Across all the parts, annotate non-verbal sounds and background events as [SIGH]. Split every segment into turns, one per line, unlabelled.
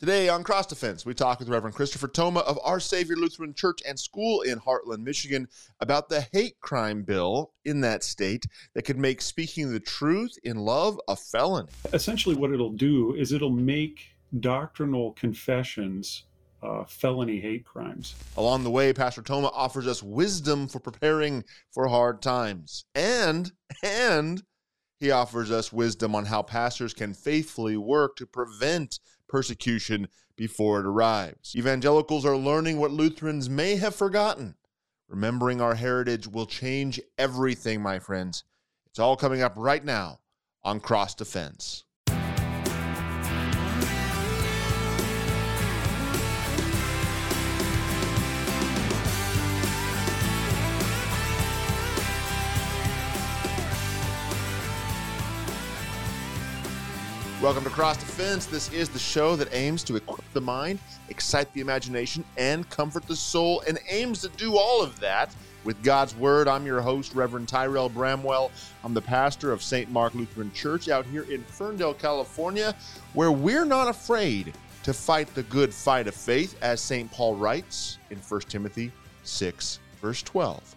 Today on Cross Defense, we talk with Reverend Christopher Thoma of Our Savior Lutheran Church and School in Hartland, Michigan, about the hate crime bill in that state that could make speaking the truth in love a felony.
Essentially, what it'll do is it'll make doctrinal confessions uh, felony hate crimes.
Along the way, Pastor Thoma offers us wisdom for preparing for hard times. And, and, he offers us wisdom on how pastors can faithfully work to prevent persecution before it arrives. Evangelicals are learning what Lutherans may have forgotten. Remembering our heritage will change everything, my friends. It's all coming up right now on Cross Defense. Welcome to Cross Defense. This is the show that aims to equip the mind, excite the imagination, and comfort the soul, and aims to do all of that with God's Word. I'm your host, Reverend Tyrel Bramwell. I'm the pastor of St. Mark Lutheran Church out here in Ferndale, California, where we're not afraid to fight the good fight of faith, as St. Paul writes in 1 Timothy 6, verse 12.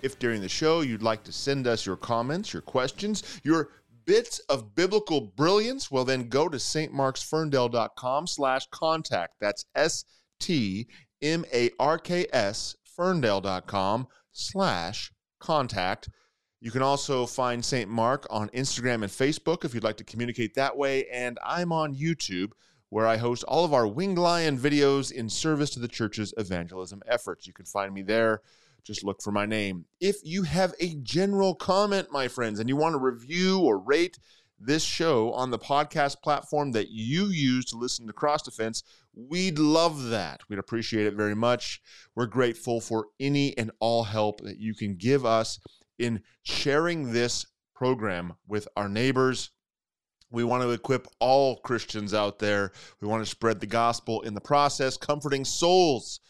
If during the show you'd like to send us your comments, your questions, your bits of biblical brilliance, well, then go to stmarksferndale.com slash contact. That's S-T-M-A-R-K-S ferndale.com slash contact. You can also find St. Mark on Instagram and Facebook if you'd like to communicate that way. And I'm on YouTube where I host all of our Winged Lion videos in service to the church's evangelism efforts. You can find me there just look for my name. If you have a general comment, my friends, and you want to review or rate this show on the podcast platform that you use to listen to Cross Defense, we'd love that. We'd appreciate it very much. We're grateful for any and all help that you can give us in sharing this program with our neighbors. We want to equip all Christians out there. We want to spread the gospel in the process, comforting souls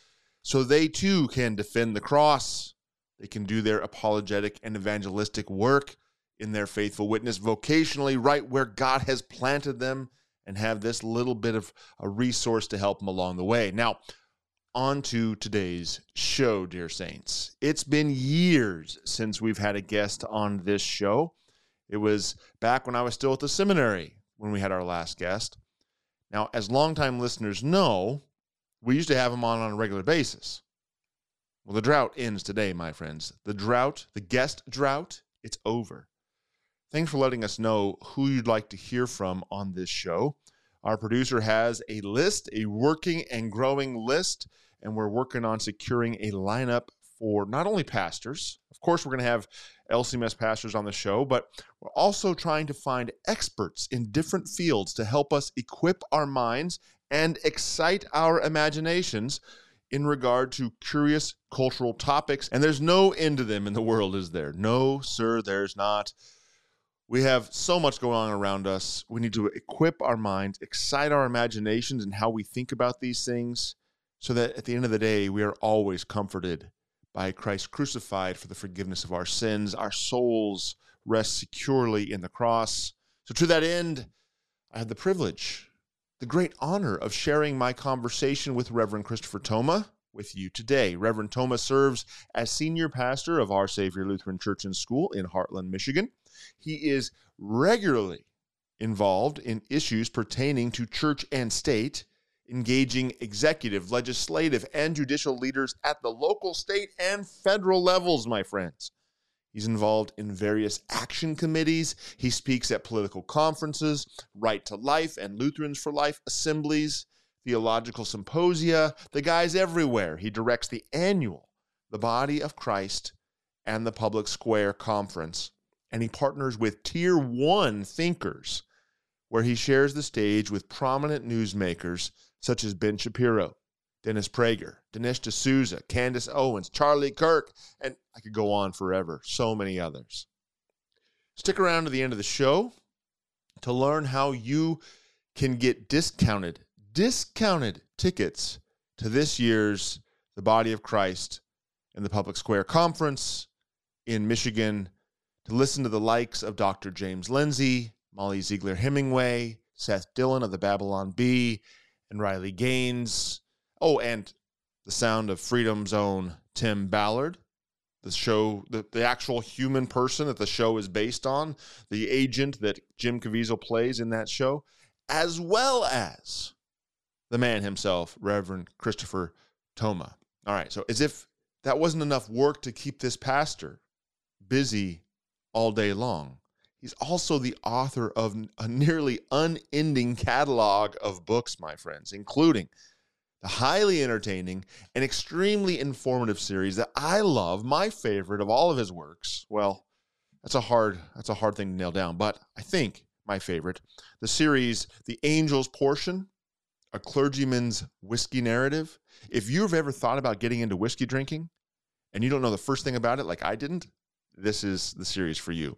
so they too can defend the cross. They can do their apologetic and evangelistic work in their faithful witness vocationally, right where God has planted them, and have this little bit of a resource to help them along the way. Now, on to today's show, dear saints. It's been years since we've had a guest on this show. It was back when I was still at the seminary when we had our last guest. Now, as longtime listeners know, we used to have them on on a regular basis. Well, the drought ends today, my friends. The drought, the guest drought, it's over. Thanks for letting us know who you'd like to hear from on this show. Our producer has a list, a working and growing list, and we're working on securing a lineup for not only pastors, of course, we're going to have LCMS pastors on the show, but we're also trying to find experts in different fields to help us equip our minds and excite our imaginations in regard to curious cultural topics. And there's no end to them in the world, is there? No, sir, there's not. We have so much going on around us. We need to equip our minds, excite our imaginations, and how we think about these things so that at the end of the day, we are always comforted by Christ crucified for the forgiveness of our sins. Our souls rest securely in the cross. So, to that end, I have the privilege the great honor of sharing my conversation with Reverend Christopher Thoma with you today. Reverend Thoma serves as senior pastor of Our Savior Lutheran Church and School in Hartland, Michigan. He is regularly involved in issues pertaining to church and state, engaging executive, legislative, and judicial leaders at the local, state, and federal levels, my friends. He's involved in various action committees. He speaks at political conferences, Right to Life and Lutherans for Life assemblies, theological symposia. The guy's everywhere. He directs the annual The Body of Christ and the Public Square Conference. And he partners with tier one thinkers, where he shares the stage with prominent newsmakers such as Ben Shapiro, Dennis Prager, Dinesh D'Souza, Candace Owens, Charlie Kirk, and I could go on forever. So many others. Stick around to the end of the show to learn how you can get discounted, discounted tickets to this year's The Body of Christ and the Public Square Conference in Michigan to listen to the likes of Dr. James Lindsay, Molly Ziegler Hemingway, Seth Dillon of the Babylon Bee, and Riley Gaines. Oh, and the sound of Freedom's own Tim Ballard, the show, the, the actual human person that the show is based on, the agent that Jim Caviezel plays in that show, as well as the man himself, Reverend Christopher Thoma. All right, so as if that wasn't enough work to keep this pastor busy all day long. He's also the author of a nearly unending catalog of books, my friends, including the highly entertaining and extremely informative series that I love, my favorite of all of his works. Well, that's a hard that's a hard thing to nail down, but I think my favorite, the series The Angels Portion, a clergyman's whiskey narrative. If you've ever thought about getting into whiskey drinking and you don't know the first thing about it like I didn't, this is the series for you.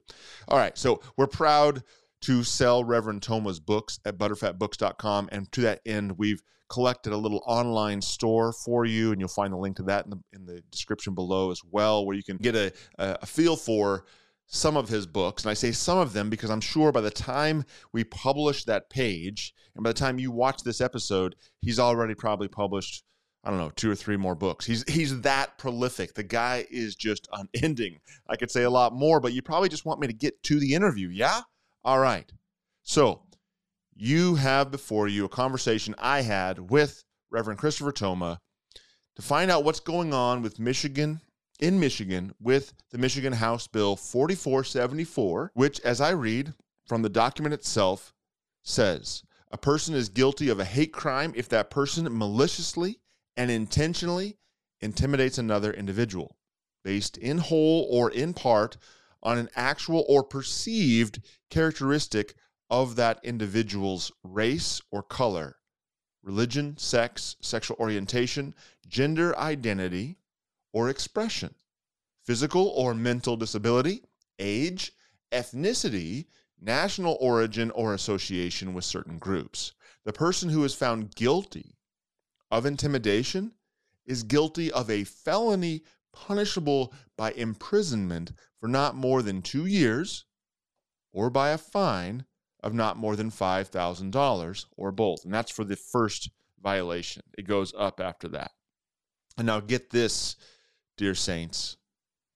All right, so we're proud to sell Reverend Thoma's books at butterfatbooks.com. And to that end, we've collected a little online store for you, and you'll find the link to that in the, in the description below as well, where you can get a, a feel for some of his books. And I say some of them because I'm sure by the time we publish that page, and by the time you watch this episode, he's already probably published I don't know, two or three more books. He's he's that prolific. The guy is just unending. I could say a lot more, but you probably just want me to get to the interview, yeah? All right. So, you have before you a conversation I had with Reverend Christopher Thoma to find out what's going on with Michigan in Michigan with the Michigan House Bill 4474, which as I read from the document itself says a person is guilty of a hate crime if that person maliciously and intentionally intimidates another individual based in whole or in part on an actual or perceived characteristic of that individual's race or color, religion, sex, sexual orientation, gender identity, or expression, physical or mental disability, age, ethnicity, national origin, or association with certain groups. The person who is found guilty of intimidation is guilty of a felony punishable by imprisonment for not more than two years or by a fine of not more than $5,000 or both. And that's for the first violation. It goes up after that. And now get this, dear saints.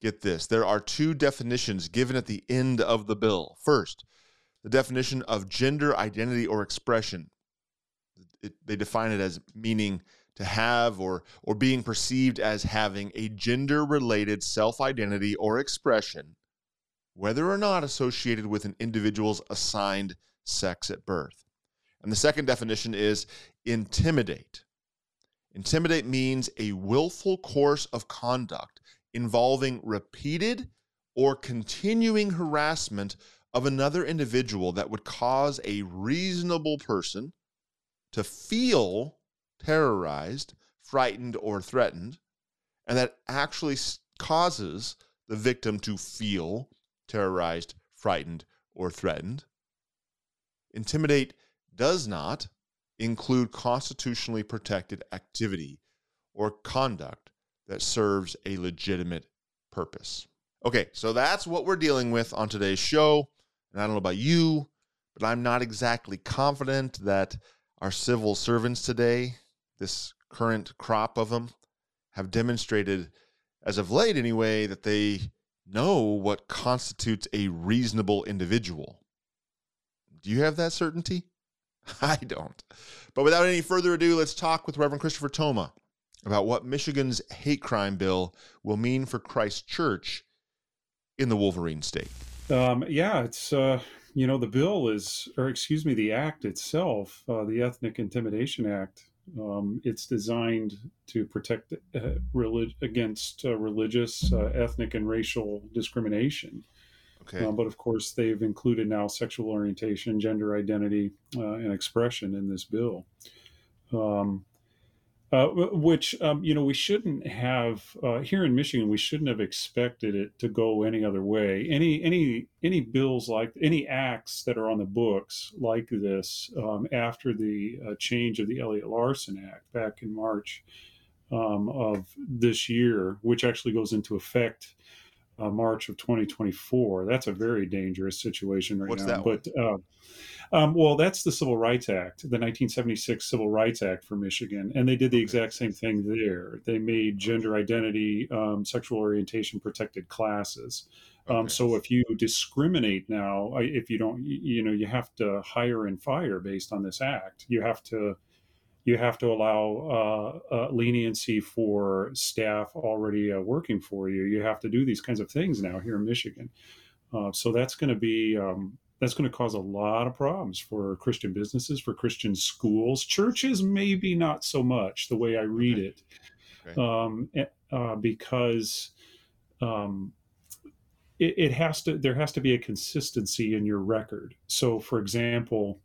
Get this. There are two definitions given at the end of the bill. First, the definition of gender identity or expression it, they define it as meaning to have or or being perceived as having a gender related self-identity or expression whether or not associated with an individual's assigned sex at birth. And the second definition is intimidate. Intimidate means a willful course of conduct involving repeated or continuing harassment of another individual that would cause a reasonable person to feel terrorized, frightened, or threatened, and that actually causes the victim to feel terrorized, frightened, or threatened. Intimidate does not include constitutionally protected activity or conduct that serves a legitimate purpose. Okay, so that's what we're dealing with on today's show. And I don't know about you, but I'm not exactly confident that our civil servants today, this current crop of them, have demonstrated, as of late anyway, that they know what constitutes a reasonable individual. Do you have that certainty? [LAUGHS] I don't. But without any further ado, let's talk with Reverend Christopher Thoma about what Michigan's hate crime bill will mean for Christ Church in the Wolverine state.
Um, yeah, it's uh, you know, the bill is, or excuse me, the act itself, uh, the Ethnic Intimidation Act, um, it's designed to protect uh, relig- against uh, religious, uh, ethnic, and racial discrimination. Okay. Uh, but of course, they've included now sexual orientation, gender identity, uh, and expression in this bill. Um, uh, which um, you know we shouldn't have uh, here in Michigan. We shouldn't have expected it to go any other way. Any any any bills like any acts that are on the books like this um, after the uh, change of the Elliott-Larsen Act back in March um, of this year, which actually goes into effect uh, March of 2024. That's a very dangerous situation right
What's
now.
that
But uh, um, well, that's the Civil Rights Act, the 1976 Civil Rights Act for Michigan, and they did the exact same thing there. They made gender identity, um, sexual orientation protected classes. Um,
Okay.
so if you discriminate now, if you don't, you know, you have to hire and fire based on this act. You have to, you have to allow uh, uh, leniency for staff already uh, working for you. You have to do these kinds of things now here in Michigan. Uh, so that's going to be um, that's going to cause a lot of problems for Christian businesses, for Christian schools, churches. Maybe not so much the way I read
Okay.
it,
Okay.
um, eh, uh, because um, it, it has to. There has to be a consistency in your record. So, for example.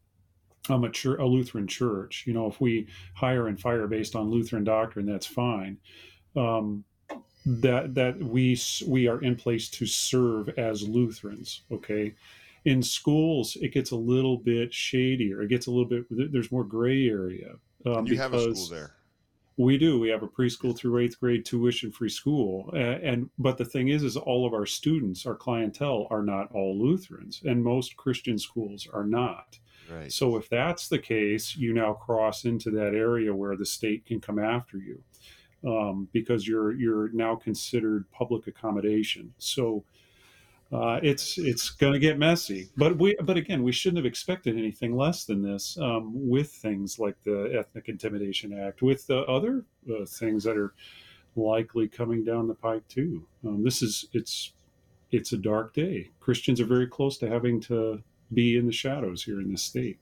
A, chur- a Lutheran church. You know, if we hire and fire based on Lutheran doctrine, that's fine. Um, that that we we are in place to serve as Lutherans. Okay, in schools it gets a little bit shadier. It gets a little bit. There's more gray area. Um,
you have a school there.
We do. We have a preschool through eighth grade tuition-free school, and but the thing is, is all of our students, our clientele, are not all Lutherans, and most Christian schools are not.
Right.
So if that's the case, you now cross into that area where the state can come after you um, because you're you're now considered public accommodation. So uh, it's it's going to get messy. But we but again, we shouldn't have expected anything less than this um, with things like the Ethnic Intimidation Act, with the other uh, things that are likely coming down the pike too. Um, this is it's it's a dark day. Christians are very close to having to be in the shadows here in this state.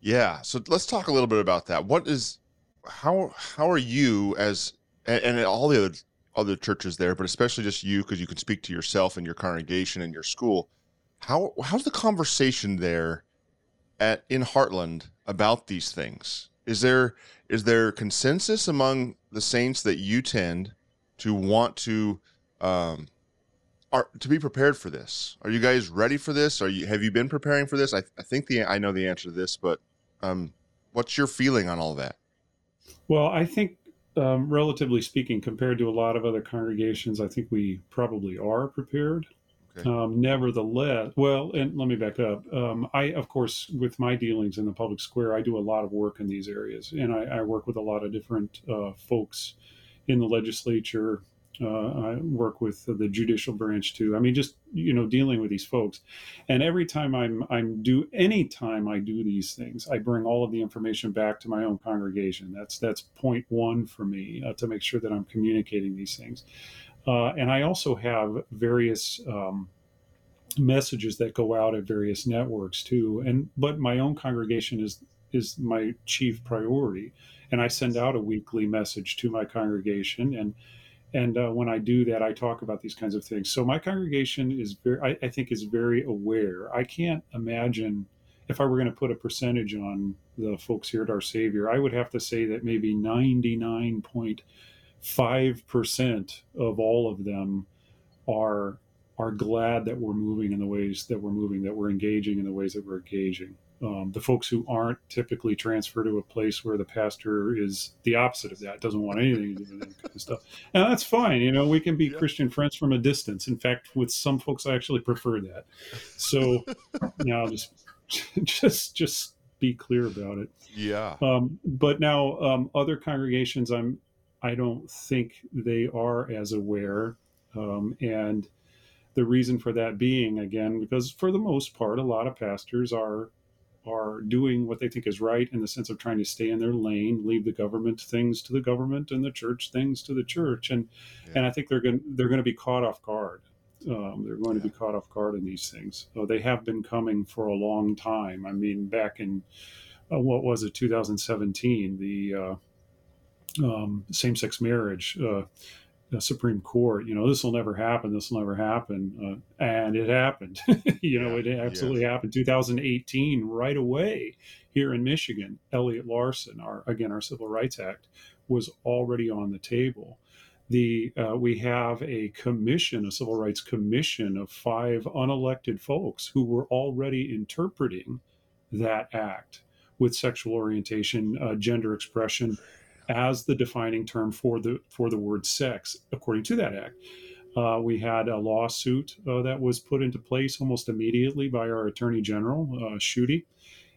Yeah. So let's talk a little bit about that. What is how how are you as and, and all the other other churches there, but especially just you because you can speak to yourself and your congregation and your school. How how's the conversation there at in Hartland about these things? Is there is there consensus among the saints that you tend to want to um are to be prepared for this? Are you guys ready for this? Are you have you been preparing for this? I, I think the I know the answer to this, but um, what's your feeling on all that?
Well, I think, um, relatively speaking, compared to a lot of other congregations, I think we probably are prepared.
Okay.
Um, nevertheless, well, and let me back up. Um, I, of course, with my dealings in the public square, I do a lot of work in these areas, and I, I work with a lot of different uh, folks in the legislature. Uh, I work with the judicial branch too. I mean, just you know, dealing with these folks, and every time I'm I'm do any time I do these things, I bring all of the information back to my own congregation. That's that's point one for me uh, to make sure that I'm communicating these things. Uh, and I also have various um, messages that go out at various networks too. And but my own congregation is is my chief priority, and I send out a weekly message to my congregation and. And uh, when I do that, I talk about these kinds of things. So my congregation is very, I, I think, is very aware. I can't imagine if I were going to put a percentage on the folks here at Our Savior, I would have to say that maybe ninety nine point five percent of all of them are are glad that we're moving in the ways that we're moving, that we're engaging in the ways that we're engaging. Um, the folks who aren't typically transfer to a place where the pastor is the opposite of that, doesn't want anything to do with that kind of stuff. And that's fine. You know, we can be
Yeah.
Christian friends from a distance. In fact, with some folks, I actually prefer that. So, [LAUGHS] now just, [LAUGHS] just, just be clear about it.
Yeah.
Um, but now um, other congregations, I'm I don't think they are as aware, um, and the reason for that being again because for the most part, a lot of pastors are are doing what they think is right in the sense of trying to stay in their lane, leave the government things to the government and the church things to the church, and and I think they're going they're going to be caught off guard. Um, they're going to be caught off guard in these things. Uh, they have been coming for a long time. I mean, back in uh, what was it, 2017, the uh, um, same-sex marriage uh, Supreme Court. You know, this will never happen. This will never happen, uh, and it happened. [LAUGHS] you know, it absolutely happened. 2018, right away here in Michigan, Elliott-Larsen, our again our Civil Rights Act, was already on the table. The uh, we have a commission, a civil rights commission of five unelected folks who were already interpreting that act with sexual orientation, uh, gender expression as the defining term for the for the word sex, according to that act. Uh, we had a lawsuit uh, that was put into place almost immediately by our Attorney General, uh,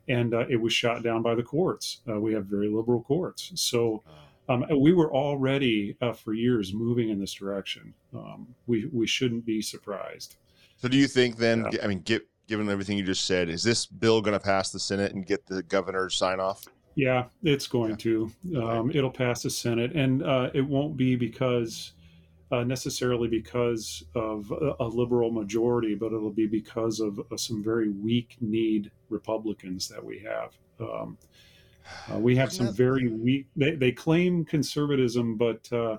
and uh, it was shot down by the courts. Uh, we have very liberal courts. So um, we were already uh, for years moving in this direction. Um, we, we shouldn't be surprised.
So, do you think then, yeah. I mean, get, given everything you just said, is this bill going to pass the Senate and get the governor's sign off?
Yeah, it's going yeah. to. Um, it'll pass the Senate, and it won't be because uh, necessarily because of a, a, liberal majority, but it'll be because of uh, some very weak need Republicans that we have. Um, uh, we have some very weak. They, they claim conservatism, but uh,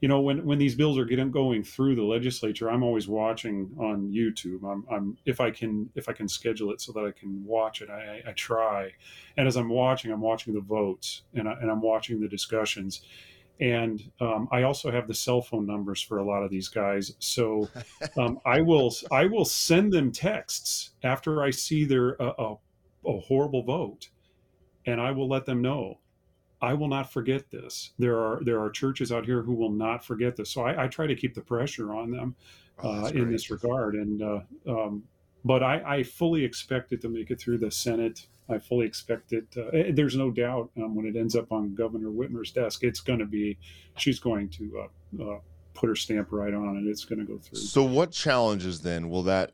you know when when these bills are getting going through the legislature, I'm always watching on YouTube. I'm, I'm if I can if I can schedule it so that I can watch it, I, I try. And as I'm watching, I'm watching the votes and, I, and I'm watching the discussions and um, I also have the cell phone numbers for a lot of these guys. So [LAUGHS] um, I will I will send them texts after I see their a, a, horrible vote, and I will let them know. I will not forget this. There are there are churches out here who will not forget this. So I, I try to keep the pressure on them oh, uh, in this regard. And uh, um, but I, I fully expect it to make it through the Senate I fully expect it. Uh, eh, there's no doubt um, when it ends up on Governor Whitmer's desk, it's going to be, she's going to uh, uh, put her stamp right on it. It's going to go through.
So, what challenges then will that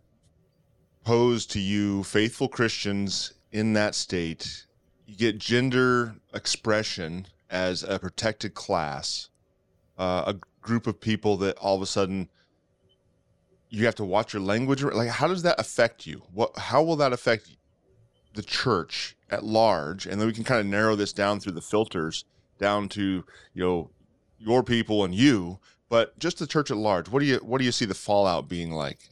pose to you, faithful Christians in that state? You get gender expression as a protected class, uh, a group of people that all of a sudden you have to watch your language. Like, how does that affect you? What? How will that affect the church at large, and then we can kind of narrow this down through the filters down to you know your people and you, but just the church at large. What do you what do you see the fallout being like?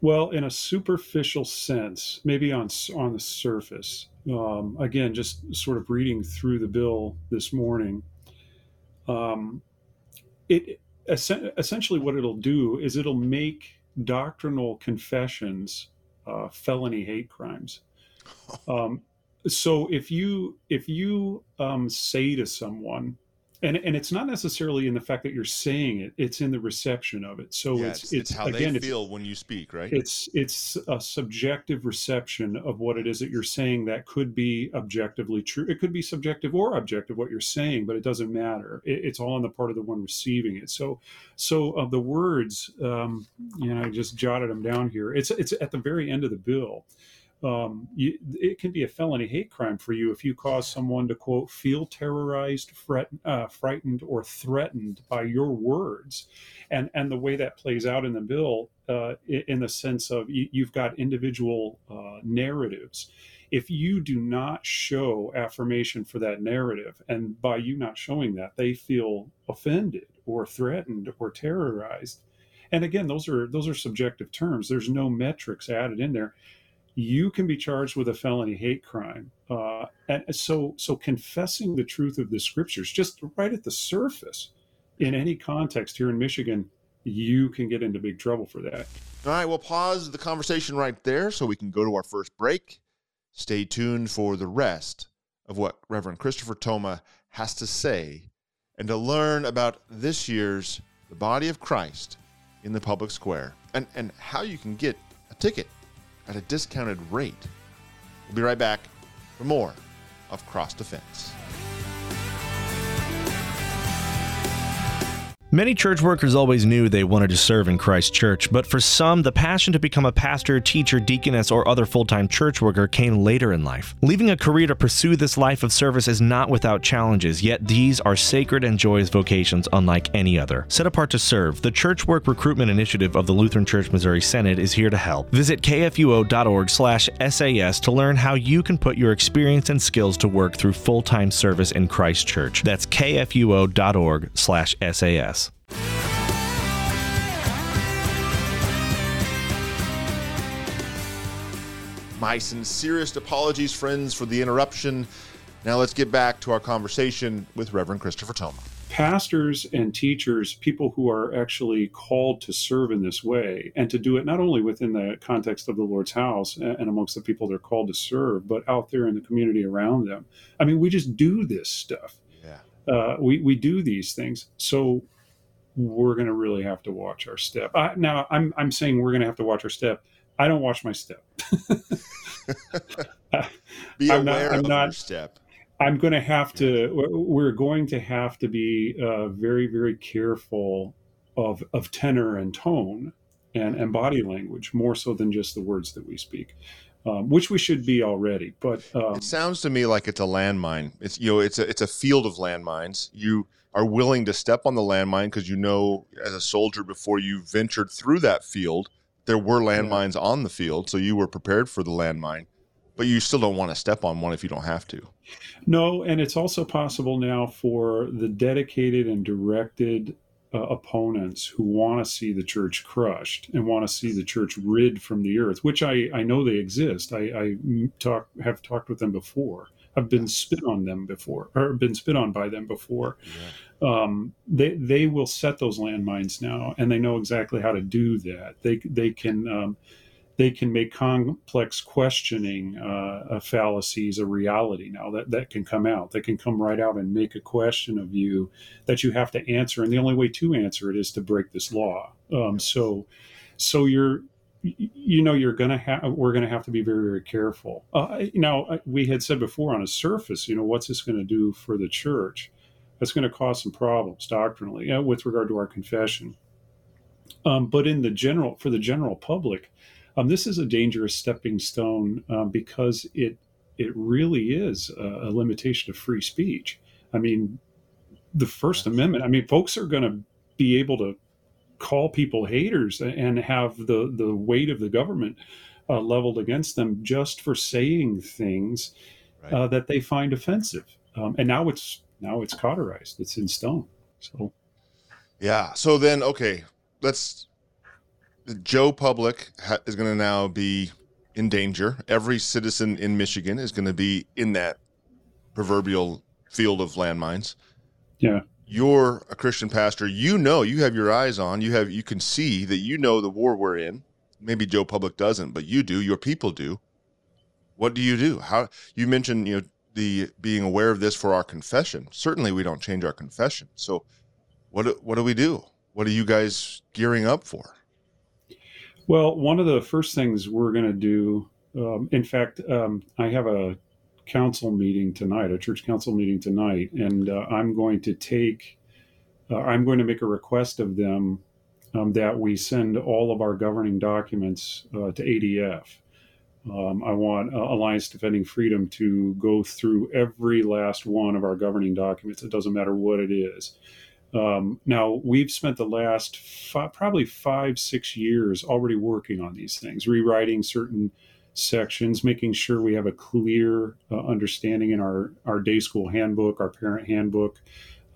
Well, in a superficial sense, maybe on on the surface. Um, again, just sort of reading through the bill this morning. Um, it essentially what it'll do is it'll make doctrinal confessions uh, felony hate crimes. [LAUGHS] Um, so if you if you um, say to someone, and and it's not necessarily in the fact that you're saying it; it's in the reception of it. So yeah, it's,
it's, it's how again, they feel when you speak, right?
It's it's a subjective reception of what it is that you're saying that could be objectively true. It could be subjective or objective what you're saying, but it doesn't matter. It, it's all on the part of the one receiving it. So so of the words, um, you know, I just jotted them down here. It's it's at the very end of the bill um, you, it can be a felony hate crime for you if you cause someone to quote feel terrorized, fret, uh, frightened, or threatened by your words, and and the way that plays out in the bill, uh, in the sense of you, have got individual uh, narratives. If you do not show affirmation for that narrative, and by you not showing that, they feel offended or threatened or terrorized, and again, those are those are subjective terms. There's no metrics added in there you can be charged with a felony hate crime. Uh, and so, so confessing the truth of the scriptures, just right at the surface, in any context here in Michigan, you can get into big trouble for that.
All right, we'll pause the conversation right there so we can go to our first break. Stay tuned for the rest of what Reverend Christopher Thoma has to say and to learn about this year's The Body of Christ in the Public Square and, and how you can get a ticket at a discounted rate. We'll be right back for more of Cross Defense.
Many church workers always knew they wanted to serve in Christ's church, but for some, the passion to become a pastor, teacher, deaconess, or other full time church worker came later in life. Leaving a career to pursue this life of service is not without challenges, yet these are sacred and joyous vocations unlike any other. Set apart to serve, the Church Work Recruitment Initiative of the Lutheran Church Missouri Synod is here to help. Visit kfuo.org/sas to learn how you can put your experience and skills to work through full-time service in Christ Church. That's kfuo.org/sas.
My sincerest apologies, friends, for the interruption. Now let's get back to our conversation with Reverend Christopher Thoma.
Pastors and teachers, people who are actually called to serve in this way, and to do it not only within the context of the Lord's house and amongst the people they're called to serve, but out there in the community around them. I mean, we just do this stuff. Yeah. Uh, we, we do these things. So we're going to really have to watch our step. I, now, I'm I'm saying we're going to have to watch our step. I don't watch my step. [LAUGHS] [LAUGHS]
Be
I'm not-
aware
I'm
of
not-
your step.
I'm going to have to. We're going to have to be uh, very, very careful of of tenor and tone and and body language more so than just the words that we speak, um, which we should be already. But um,
It sounds to me like it's a landmine. It's you know, it's a it's a field of landmines. You are willing to step on the landmine because you know, as a soldier, before you ventured through that field, there were landmines on the field, so you were prepared for the landmine. But you still don't want to step on one if you don't have to.
No, and it's also possible now for the dedicated and directed uh, opponents who want to see the church crushed and want to see the church rid from the earth, which I, I know they exist. I, I talk have talked with them before. I've been spit on them before, or been spit on by them before. Um, they they will set those landmines now, and they know exactly how to do that. They they can. Um, they can make complex questioning uh, uh, fallacies a reality now. That that can come out. They can come right out and make a question of you that you have to answer and the only way to answer it is to break this law. Um, so so you're you know you're gonna have we're gonna have to be very very careful. Uh, now we had said before on a surface you know what's this going to do for the church that's going to cause some problems doctrinally uh, with regard to our confession um, but in the general for the general public um, this is a dangerous stepping stone um, because it it really is a, a limitation of free speech. I mean, the First. Amendment. I mean, folks are going to be able to call people haters and have the the weight of the government uh, leveled against them just for saying things
Right.
uh, that they find offensive. Um, and now it's now it's cauterized. It's in stone. So
Yeah. So then, okay, let's. Joe Public ha- is going to now be in danger. Every citizen in Michigan is going to be in that proverbial field of landmines.
Yeah.
You're a Christian pastor. You know, you have your eyes on. You have, you can see that you know the war we're in. Maybe Joe Public doesn't, but you do. Your people do. What do you do? How you mentioned, you know, the being aware of this for our confession. Certainly, we don't change our confession. So, what what do we do? What are you guys gearing up for?
Well, one of the first things we're going to do, um, in fact, um, I have a council meeting tonight, a church council meeting tonight, and uh, I'm going to take, uh, I'm going to make a request of them um, that we send all of our governing documents uh, to ADF. Um, I want uh, Alliance Defending Freedom to go through every last one of our governing documents. It doesn't matter what it is. Um, now we've spent the last fi- probably five, six years already working on these things, rewriting certain sections, making sure we have a clear uh, understanding in our our day school handbook, our parent handbook,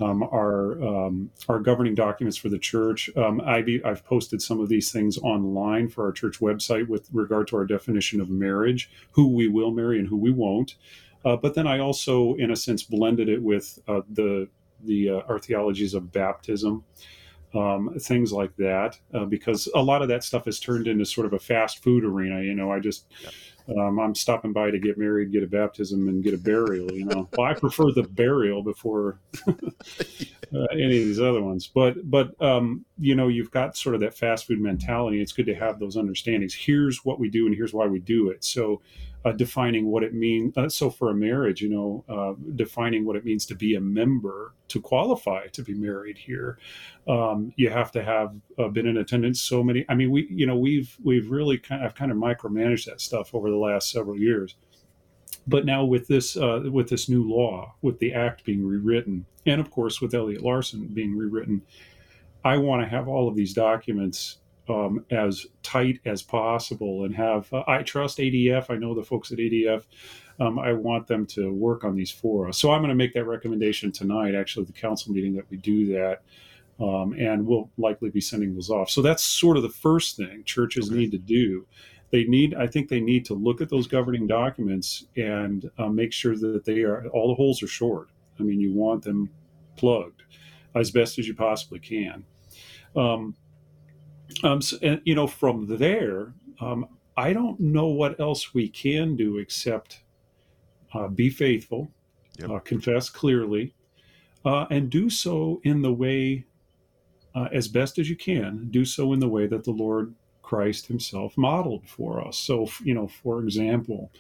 um, our um, our governing documents for the church. Um, I've, I've posted some of these things online for our church website with regard to our definition of marriage, who we will marry and who we won't. Uh, but then I also, in a sense, blended it with uh, the the uh, our theologies of baptism, um, things like that, uh, because a lot of that stuff has turned into sort of a fast food arena. You know, I just um, I'm stopping by to get married, get a baptism, and get a burial. You know, well, I prefer the burial before [LAUGHS] uh, any of these other ones. But but um, you know, you've got sort of that fast food mentality. It's good to have those understandings. Here's what we do, and here's why we do it. So. Uh, defining what it means. Uh, so, for a marriage, you know, uh, defining what it means to be a member to qualify to be married here, um, you have to have uh, been in attendance so many. I mean, we, you know, we've we've really kind of, kind of micromanaged that stuff over the last several years. But now with this uh, with this new law, with the act being rewritten, and of course with Elliott-Larsen being rewritten, I want to have all of these documents um, as tight as possible and have uh, i trust adf i know the folks at adf um, i want them to work on these for us. So i'm going to make that recommendation tonight actually the council meeting that we do that um, and we'll likely be sending those off. So that's sort of the first thing churches
Okay.
need to do. They need i think they need to look at those governing documents and uh, make sure that they are all the holes are short i mean you want them plugged as best as you possibly can. Um, um, so, and, you know, from there, um, I don't know what else we can do except uh, be faithful,
Yep.
uh, confess clearly, uh, and do so in the way uh, as best as you can, do so in the way that the Lord Christ Himself modeled for us. So, you know, for example,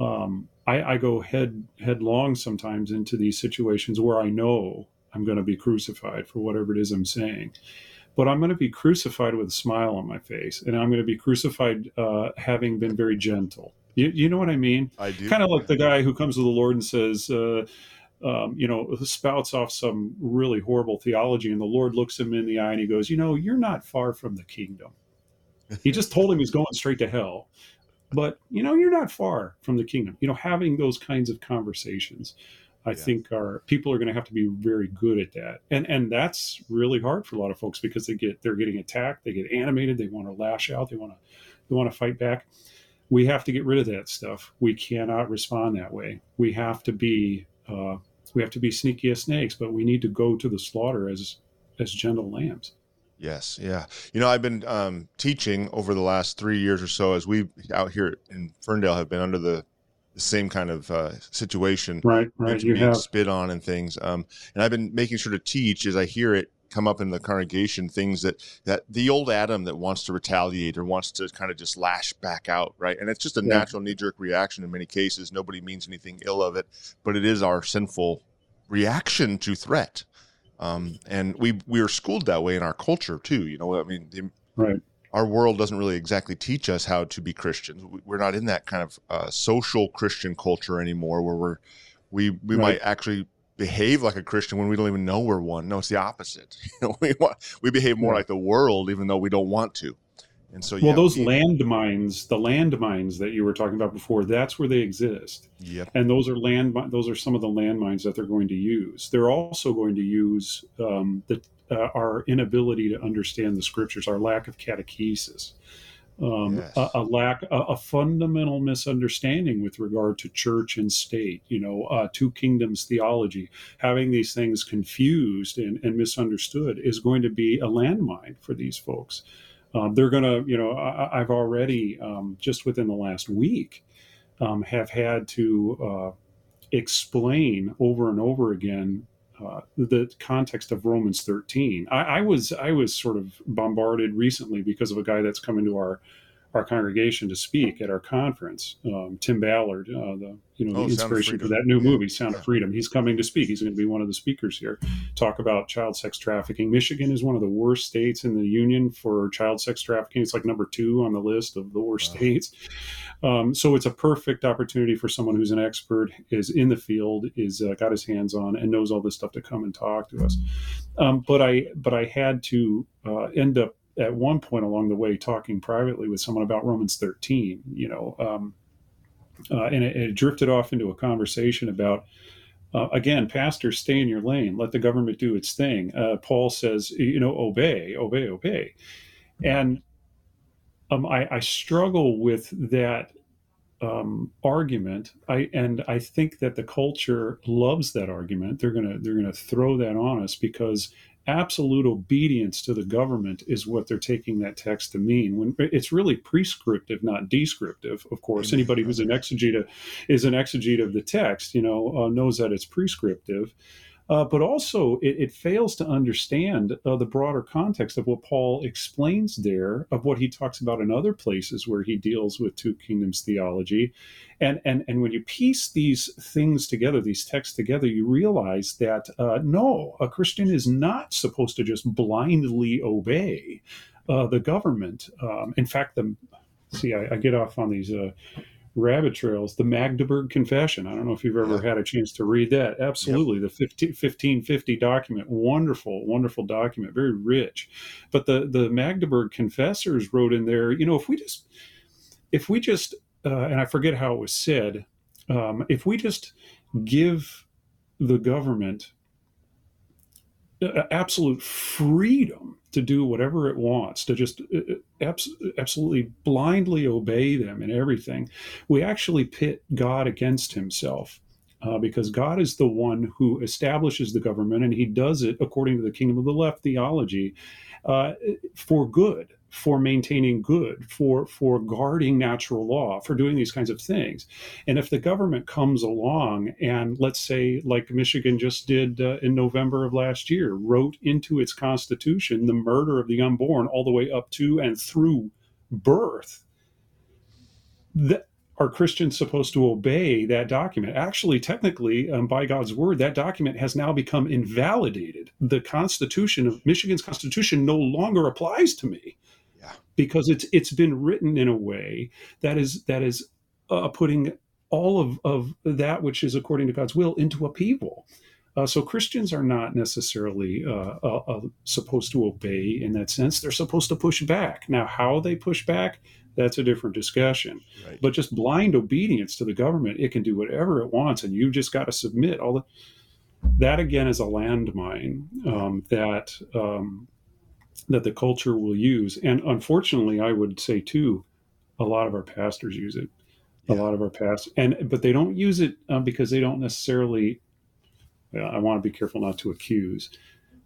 um, I, I, go head headlong sometimes into these situations where I know I'm going to be crucified for whatever it is I'm saying, but I'm going to be crucified with a smile on my face, and I'm going to be crucified uh, having been very gentle. You, you, know what I mean?
I do.
Kind of like the guy who comes to the Lord and says, uh, um, you know, spouts off some really horrible theology, and the Lord looks him in the eye and he goes, You know, you're not far from the kingdom. [LAUGHS] He just told him he's going straight to hell. But, you know, you're not far from the kingdom. You know, having those kinds of conversations, I yeah. think are people are going to have to be very good at that. And and that's really hard for a lot of folks because they get they're getting attacked, they get animated, they want to lash out, they want to they want to fight back. We have to get rid of that stuff. We cannot respond that way. We have to be uh, we have to be sneaky as snakes, but we need to go to the slaughter as as gentle lambs.
Yes, yeah. You know, I've been um, teaching over the last three years or so as we out here in Ferndale have been under the, the same kind of uh, situation,
right? Right. You
being
have
spit on and things. Um, and I've been making sure to teach as I hear it come up in the congregation things that that the old Adam that wants to retaliate or wants to kind of just lash back out, right? And it's just a yeah. natural knee jerk reaction in many cases. Nobody means anything ill of it, but it is our sinful reaction to threat. Um, and we we are schooled that way in our culture too. You know, I mean, the,
right.
Our world doesn't really exactly teach us how to be Christians. We're not in that kind of uh, social Christian culture anymore, where we're we we right. might actually behave like a Christian when we don't even know we're one. No, it's the opposite. [LAUGHS] You know, we want, we behave more like the world, even though we don't want to. And so,
well, yeah, those we, landmines, the landmines that you were talking about before, that's where they exist.
Yep.
And those are land, those are some of the landmines that they're going to use. They're also going to use um, the, uh, our inability to understand the scriptures, our lack of catechesis um, yes. a, a, lack, a, a, fundamental misunderstanding with regard to church and state, you know, uh, two kingdoms theology, having these things confused and, and misunderstood is going to be a landmine for these folks. Um, they're going to, you know, I, have already um, just within the last week um, have had to uh, explain over and over again uh, the context of Romans 13. I, I, was I was sort of bombarded recently because of a guy that's come into our our congregation to speak at our conference. Um, Tim Ballard, uh, the you know the oh, inspiration for that new yeah. movie, Sound yeah. of Freedom. He's coming to speak. He's going to be one of the speakers here. Talk about child sex trafficking. Michigan is one of the worst states in the union for child sex trafficking. It's like number two on the list of the worst wow. states. Um, so it's a perfect opportunity for someone who's an expert, is in the field, is uh, got his hands on, and knows all this stuff to come and talk to us. Um, but I but I had to uh, end up at one point along the way talking privately with someone about Romans 13, you know, um, uh, and it, it, drifted off into a conversation about, uh, again, pastors, stay in your lane, let the government do its thing. Uh, Paul says, you know, obey, obey, obey. And um, I, I, struggle with that um, argument. I and I think that the culture loves that argument. They're gonna they're gonna throw that on us because absolute obedience to the government is what they're taking that text to mean. When it's really prescriptive not descriptive of course. Anybody who's an exegete is an exegete of the text you know uh, knows that it's prescriptive uh, but also, it, it, fails to understand uh, the broader context of what Paul explains there, of what he talks about in other places where he deals with two kingdoms theology. And, and, and when you piece these things together, these texts together, you realize that uh, no, a Christian is not supposed to just blindly obey uh, the government. Um, in fact, the see, I, I, get off on these uh, rabbit trails. The Magdeburg Confession. I don't know if you've ever had a chance to read that. Absolutely. Yep. The 15, 1550 document. Wonderful, wonderful document. Very rich. But the, the Magdeburg confessors wrote in there, you know, if we just, if we just, uh, and I forget how it was said, um, if we just give the government absolute freedom to do whatever it wants, to just uh, uh, abs- absolutely blindly obey them in everything, we actually pit God against himself. Uh, because God is the one who establishes the government, and He does it according to the kingdom of the left theology uh, for good, for maintaining good, for for guarding natural law, for doing these kinds of things. And if the government comes along and let's say, like Michigan just did uh, in November of last year, wrote into its constitution the murder of the unborn all the way up to and through birth, that are Christians supposed to obey that document? Actually, technically, um, by God's word, that document has now become invalidated. The Constitution of Michigan's Constitution no longer applies to me. Because it's it's been written in a way that is that is uh, putting all of, of that which is according to God's will into upheaval. Uh, so Christians are not necessarily uh, uh, uh, supposed to obey in that sense. They're supposed to push back. Now, how they push back, that's a different discussion.
Right.
But just blind obedience to the government, it can do whatever it wants, and you've just got to submit. All the that again is a landmine um, that um, that the culture will use, and unfortunately, I would say too, a lot of our pastors use it. A lot of our past, and but they don't use it uh, because they don't necessarily. I want to be careful not to accuse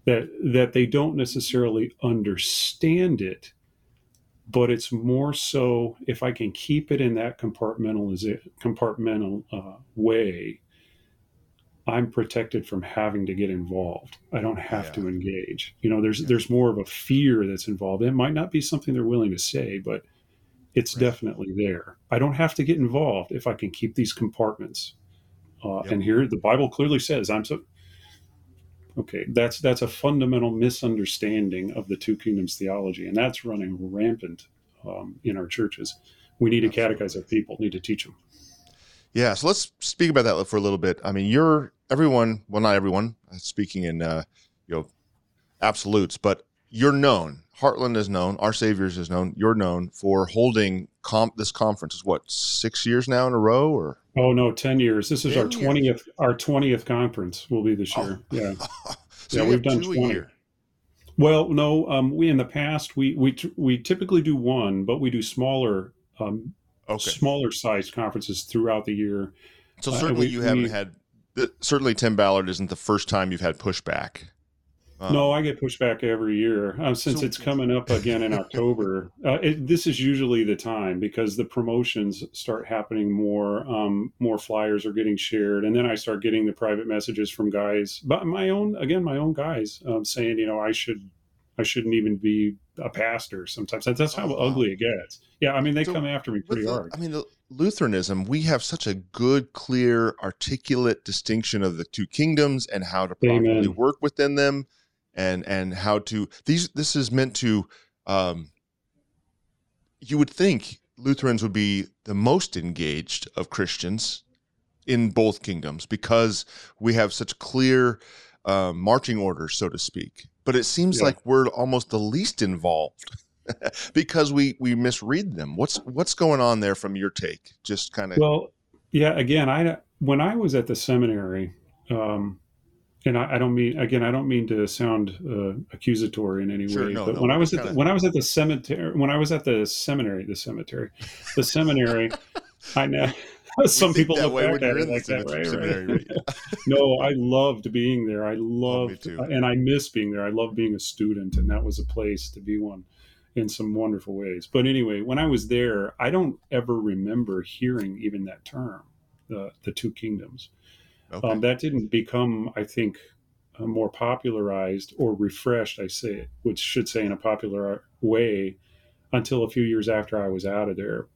that that they don't necessarily understand it but it's more so if I can keep it in that compartmentaliz- compartmental uh, way, I'm protected from having to get involved. I don't have
Yeah.
to engage. You know, there's
Yeah.
there's more of a fear that's involved. It might not be something they're willing to say, but it's
Right.
definitely there. I don't have to get involved if I can keep these compartments. Uh,
Yep.
And here, the Bible clearly says, "I'm so." Okay, that's that's a fundamental misunderstanding of the two kingdoms theology, and that's running rampant um, in our churches. We need to catechize our people, need to teach them.
Yeah, so let's speak about that for a little bit. I mean, you're everyone, well, not everyone, speaking in uh, you know absolutes, but you're known. Hartland is known. Our Saviors is known. You're known for holding comp this conference. Is what six years now in a row, or
Oh no, ten years. This is our twentieth. Our twentieth conference will be this year.
Oh.
Yeah. [LAUGHS]
so
Yeah, we've done
two a
20.
year.
Well, no. Um, we in the past we we we typically do one, but we do smaller um,
Okay,
smaller sized conferences throughout the year.
so
uh,
certainly
we-
you haven't
we-
had. Certainly, Tim Ballard isn't the first time you've had pushback. Um,
no, I get pushback every year uh, since
So-
it's coming up again in [LAUGHS] October. Uh, it, this is usually the time because the promotions start happening more. Um, more flyers are getting shared, and then I start getting the private messages from guys, but my own again, my own guys um, saying, you know, I should, I shouldn't even be a pastor. Sometimes that's, that's how
Oh, wow.
ugly it gets. Yeah, I mean, they
So
come after me pretty
the-
hard.
I mean, the Lutheranism, we have such a good, clear, articulate distinction of the two kingdoms and how to properly
Amen.
work within them, and and how to these. This is meant to. Um, you would think Lutherans would be the most engaged of Christians in both kingdoms because we have such clear um, marching orders, so to speak. But it seems
Yeah.
like we're almost the least involved [LAUGHS] because we we misread them. What's what's going on there from your take? Just kind of
Well, yeah. Again, I when I was at the seminary, um, and I, I don't mean again, I don't mean to sound uh, accusatory in any
Sure,
way,
no,
but
no,
when I was at the, when I was at the cemetery, when I was at the seminary, the cemetery, the [LAUGHS] seminary, I [LAUGHS] know [LAUGHS] some people look back at it like that, right?
seminary,
right? [LAUGHS] no, I loved being there. I loved,
too.
and I miss being there. I love being a student, and that was a place to be one in some wonderful ways. But anyway, when I was there, I don't ever remember hearing even that term, the the two kingdoms.
Okay.
Um, that didn't become, I think, uh, more popularized or refreshed. I say it, which should say in a popular way, until a few years after I was out of there.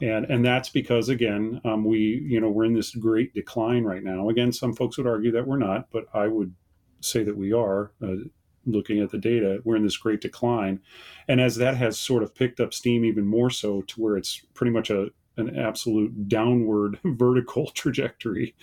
And and that's because again, um, we you know we're in this great decline right now. Again, some folks would argue that we're not, but I would say that we are. Uh, looking at the data, we're in this great decline, and as that has sort of picked up steam even more so to where it's pretty much a an absolute downward [LAUGHS] vertical trajectory.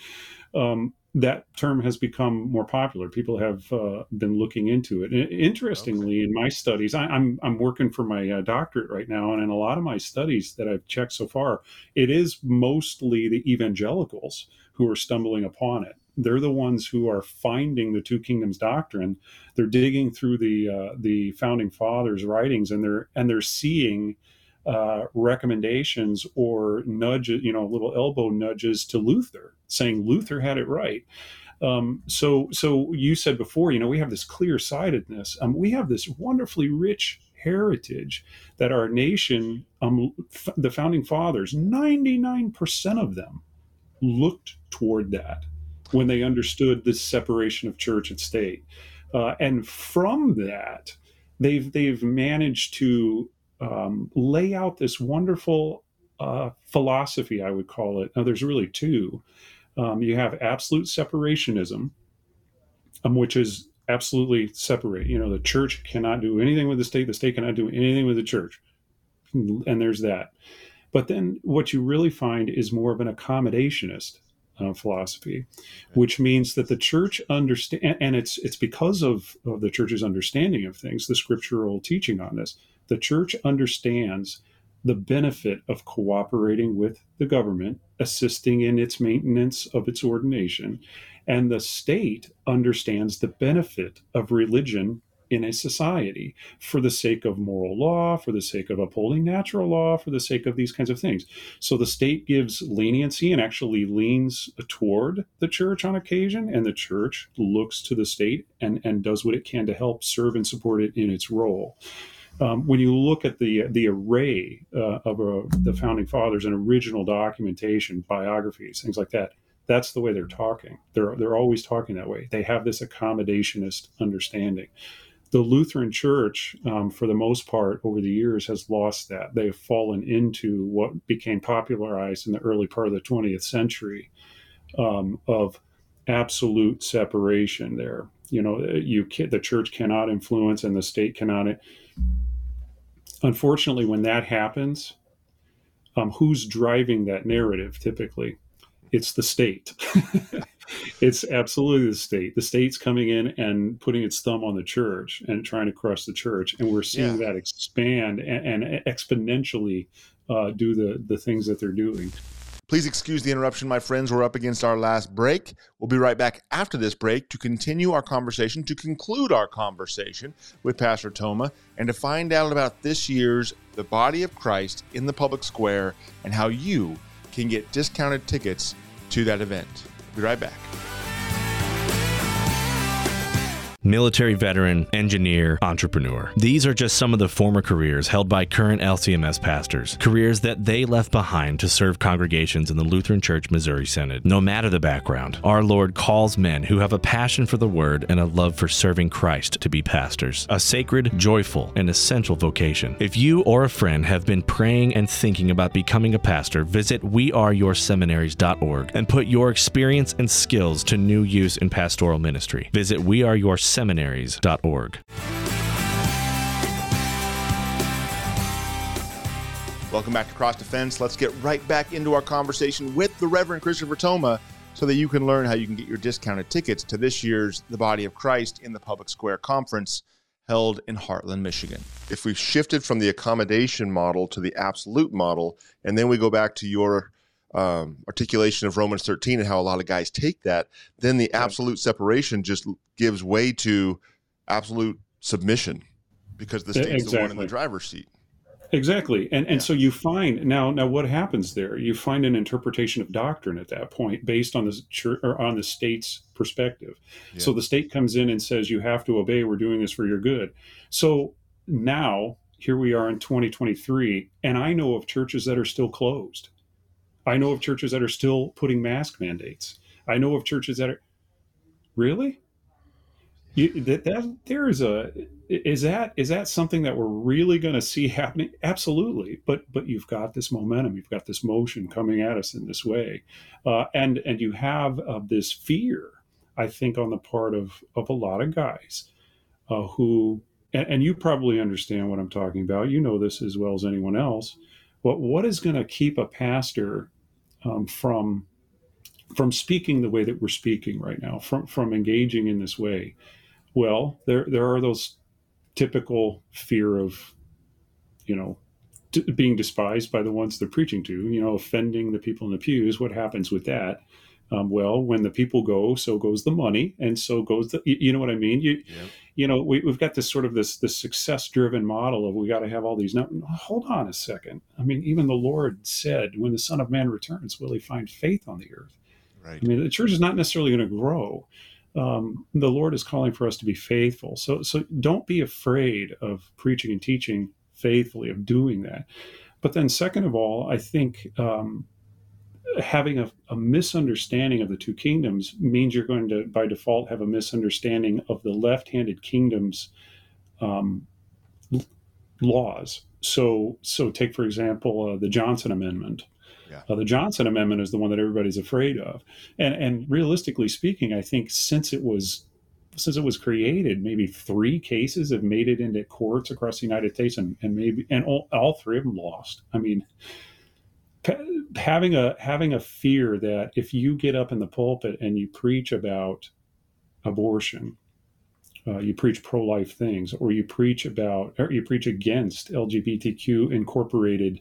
Um, that term has become more popular. People have uh, been looking into it. And interestingly, in my studies, I, I'm I'm working for my uh, doctorate right now, and in a lot of my studies that I've checked so far, it is mostly the evangelicals who are stumbling upon it. They're the ones who are finding the two kingdoms doctrine. They're digging through the uh, the founding fathers' writings, and they're and they're seeing uh, recommendations or nudges, you know, little elbow nudges to Luther, saying Luther had it right. Um, so, so you said before, you know, we have this clear sightedness. Um, we have this wonderfully rich heritage that our nation, um, f- the founding fathers, 99% of them looked toward that when they understood the separation of church and state. Uh, and from that, they've they've managed to um, lay out this wonderful uh, philosophy, I would call it. Now, there's really two. Um, you have absolute separationism, um, which is absolutely separate. You know, the church cannot do anything with the state, the state cannot do anything with the church. And there's that. But then what you really find is more of an accommodationist uh, philosophy, which means that the church understand, and it's it's because of, of the church's understanding of things, the scriptural teaching on this. The church understands the benefit of cooperating with the government, assisting in its maintenance of its ordination, and the state understands the benefit of religion in a society for the sake of moral law, for the sake of upholding natural law, for the sake of these kinds of things. So the state gives leniency and actually leans toward the church on occasion, and the church looks to the state and, and does what it can to help serve and support it in its role. Um, when you look at the the array uh, of uh, the founding fathers and original documentation, biographies, things like that, that's the way they're talking. They're they're always talking that way. They have this accommodationist understanding. The Lutheran Church, um, for the most part, over the years, has lost that. They've fallen into what became popularized in the early part of the 20th century um, of absolute separation. There, you know, you can, the church cannot influence and the state cannot unfortunately, when that happens, um, who's driving that narrative typically? It's the state. [LAUGHS] it's absolutely the state. The state's coming in and putting its thumb on the church and trying to crush the church. And we're seeing yeah. that expand and, and exponentially uh, do the, the things that they're doing.
Please excuse the interruption, my friends. We're up against our last break. We'll be right back after this break to continue our conversation, to conclude our conversation with Pastor Thoma, and to find out about this year's The Body of Christ in the Public Square and how you can get discounted tickets to that event. Be right back.
Military veteran, engineer, entrepreneur. These are just some of the former careers held by current LCMS pastors, careers that they left behind to serve congregations in the Lutheran Church Missouri Synod. No matter the background, our Lord calls men who have a passion for the word and a love for serving Christ to be pastors, a sacred, joyful, and essential vocation. If you or a friend have been praying and thinking about becoming a pastor, visit weareyourseminaries.org and put your experience and skills to new use in pastoral ministry. Visit weareyourseminaries.org seminaries.org.
Welcome back to Cross Defense. Let's get right back into our conversation with the Reverend Christopher Thoma so that you can learn how you can get your discounted tickets to this year's The Body of Christ in the Public Square conference held in Hartland, Michigan. If we've shifted from the accommodation model to the absolute model, and then we go back to your um, articulation of Romans 13 and how a lot of guys take that, then the absolute separation just gives way to absolute submission because the state's exactly. the one in the driver's seat.
Exactly. And and yeah. so you find now now what happens there? You find an interpretation of doctrine at that point based on the church or on the state's perspective. Yeah. So the state comes in and says you have to obey, we're doing this for your good. So now here we are in 2023 and I know of churches that are still closed I know of churches that are still putting mask mandates. I know of churches that are really. You, that, that there is a is that is that something that we're really going to see [LAUGHS] happening? Absolutely, but but you've got this momentum, you've got this motion coming at us in this way, uh, and and you have uh, this fear, I think, on the part of of a lot of guys uh, who, and, and you probably understand what I'm talking about. You know this as well as anyone else. But what is going to keep a pastor um, from from speaking the way that we're speaking right now, from from engaging in this way? Well, there there are those typical fear of, you know, being despised by the ones they're preaching to. You know, offending the people in the pews. What happens with that? Um, well, when the people go, so goes the money, and so goes the. You, you know what I mean? You, yeah. you know, we, have got this sort of this this success driven model of we got to have all these. Now, hold on a second. I mean, even the Lord said, "When the Son of Man returns, will He find faith on the earth?" Right. I mean, the church is not necessarily going to grow um, the Lord is calling for us to be faithful. So, so don't be afraid of preaching and teaching faithfully, of doing that. But then, second of all, I think um, having a, a, misunderstanding of the two kingdoms means you're going to, by default, have a misunderstanding of the left-handed kingdom's um, laws. So, so take for example uh, the Johnson Amendment. Yeah. Uh, the Johnson Amendment is the one that everybody's afraid of, and and realistically speaking, I think since it was since it was created, maybe three cases have made it into courts across the United States, and, and maybe and all, all three of them lost. I mean, having a having a fear that if you get up in the pulpit and you preach about abortion, uh, you preach pro-life things, or you preach about or you preach against LGBTQ incorporated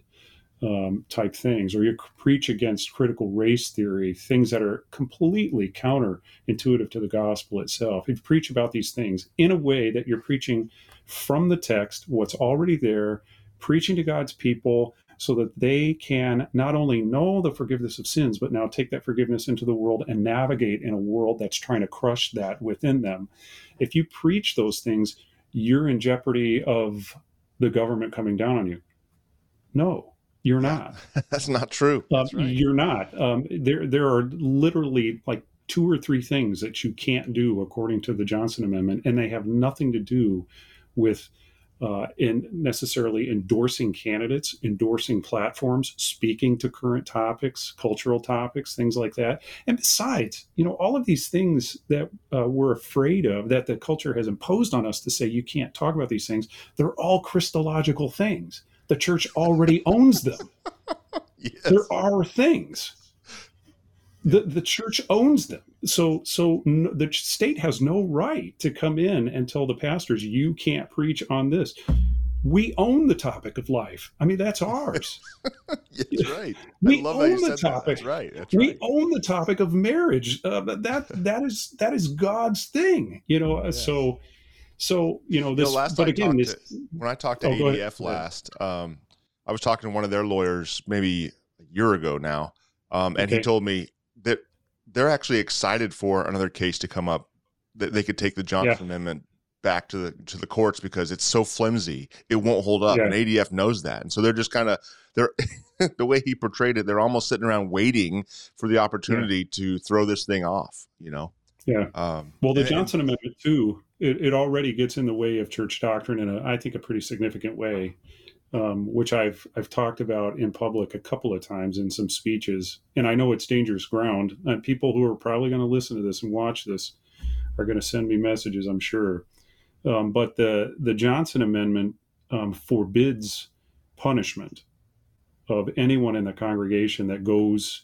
um, type things, or you preach against critical race theory, things that are completely counterintuitive to the gospel itself. If you preach about these things in a way that you're preaching from the text, what's already there, preaching to God's people so that they can not only know the forgiveness of sins, but now take that forgiveness into the world and navigate in a world that's trying to crush that within them. If you preach those things, you're in jeopardy of the government coming down on you. No, you're not. [LAUGHS]
That's not true.
Uh, That's right. You're not. Um, there, there are literally like two or three things that you can't do according to the Johnson Amendment, and they have nothing to do with uh, in necessarily endorsing candidates, endorsing platforms, speaking to current topics, cultural topics, things like that. And besides, you know, all of these things that uh, we're afraid of, that the culture has imposed on us to say you can't talk about these things, they're all Christological things the church already owns them. [LAUGHS] yes. There are things. The, the church owns them. So so the state has no right to come in and tell the pastors you can't preach on this. We own the topic of life. I mean, that's ours. [LAUGHS]
that's right.
we own the topic. That.
That's right. That's
we
right.
own the topic of marriage. Uh, that [LAUGHS] that is that is God's thing. You know. Yes. So so you know this, you know, last but again, this,
to, when I talked to oh, ADF last, um, I was talking to one of their lawyers maybe a year ago now, um, and okay. he told me they're actually excited for another case to come up that they could take the Johnson yeah. Amendment back to the to the courts because it's so flimsy it won't hold up, yeah. and ADF knows that, and so they're just kind of they're [LAUGHS] the way he portrayed it, they're almost sitting around waiting for the opportunity yeah. to throw this thing off, you know.
Yeah. Um, well, the and, Johnson Amendment too, it, it already gets in the way of church doctrine in a, I think, a pretty significant way, um, which I've I've talked about in public a couple of times in some speeches, and I know it's dangerous ground. And people who are probably going to listen to this and watch this are going to send me messages, I'm sure. Um, but the the Johnson Amendment um, forbids punishment of anyone in the congregation that goes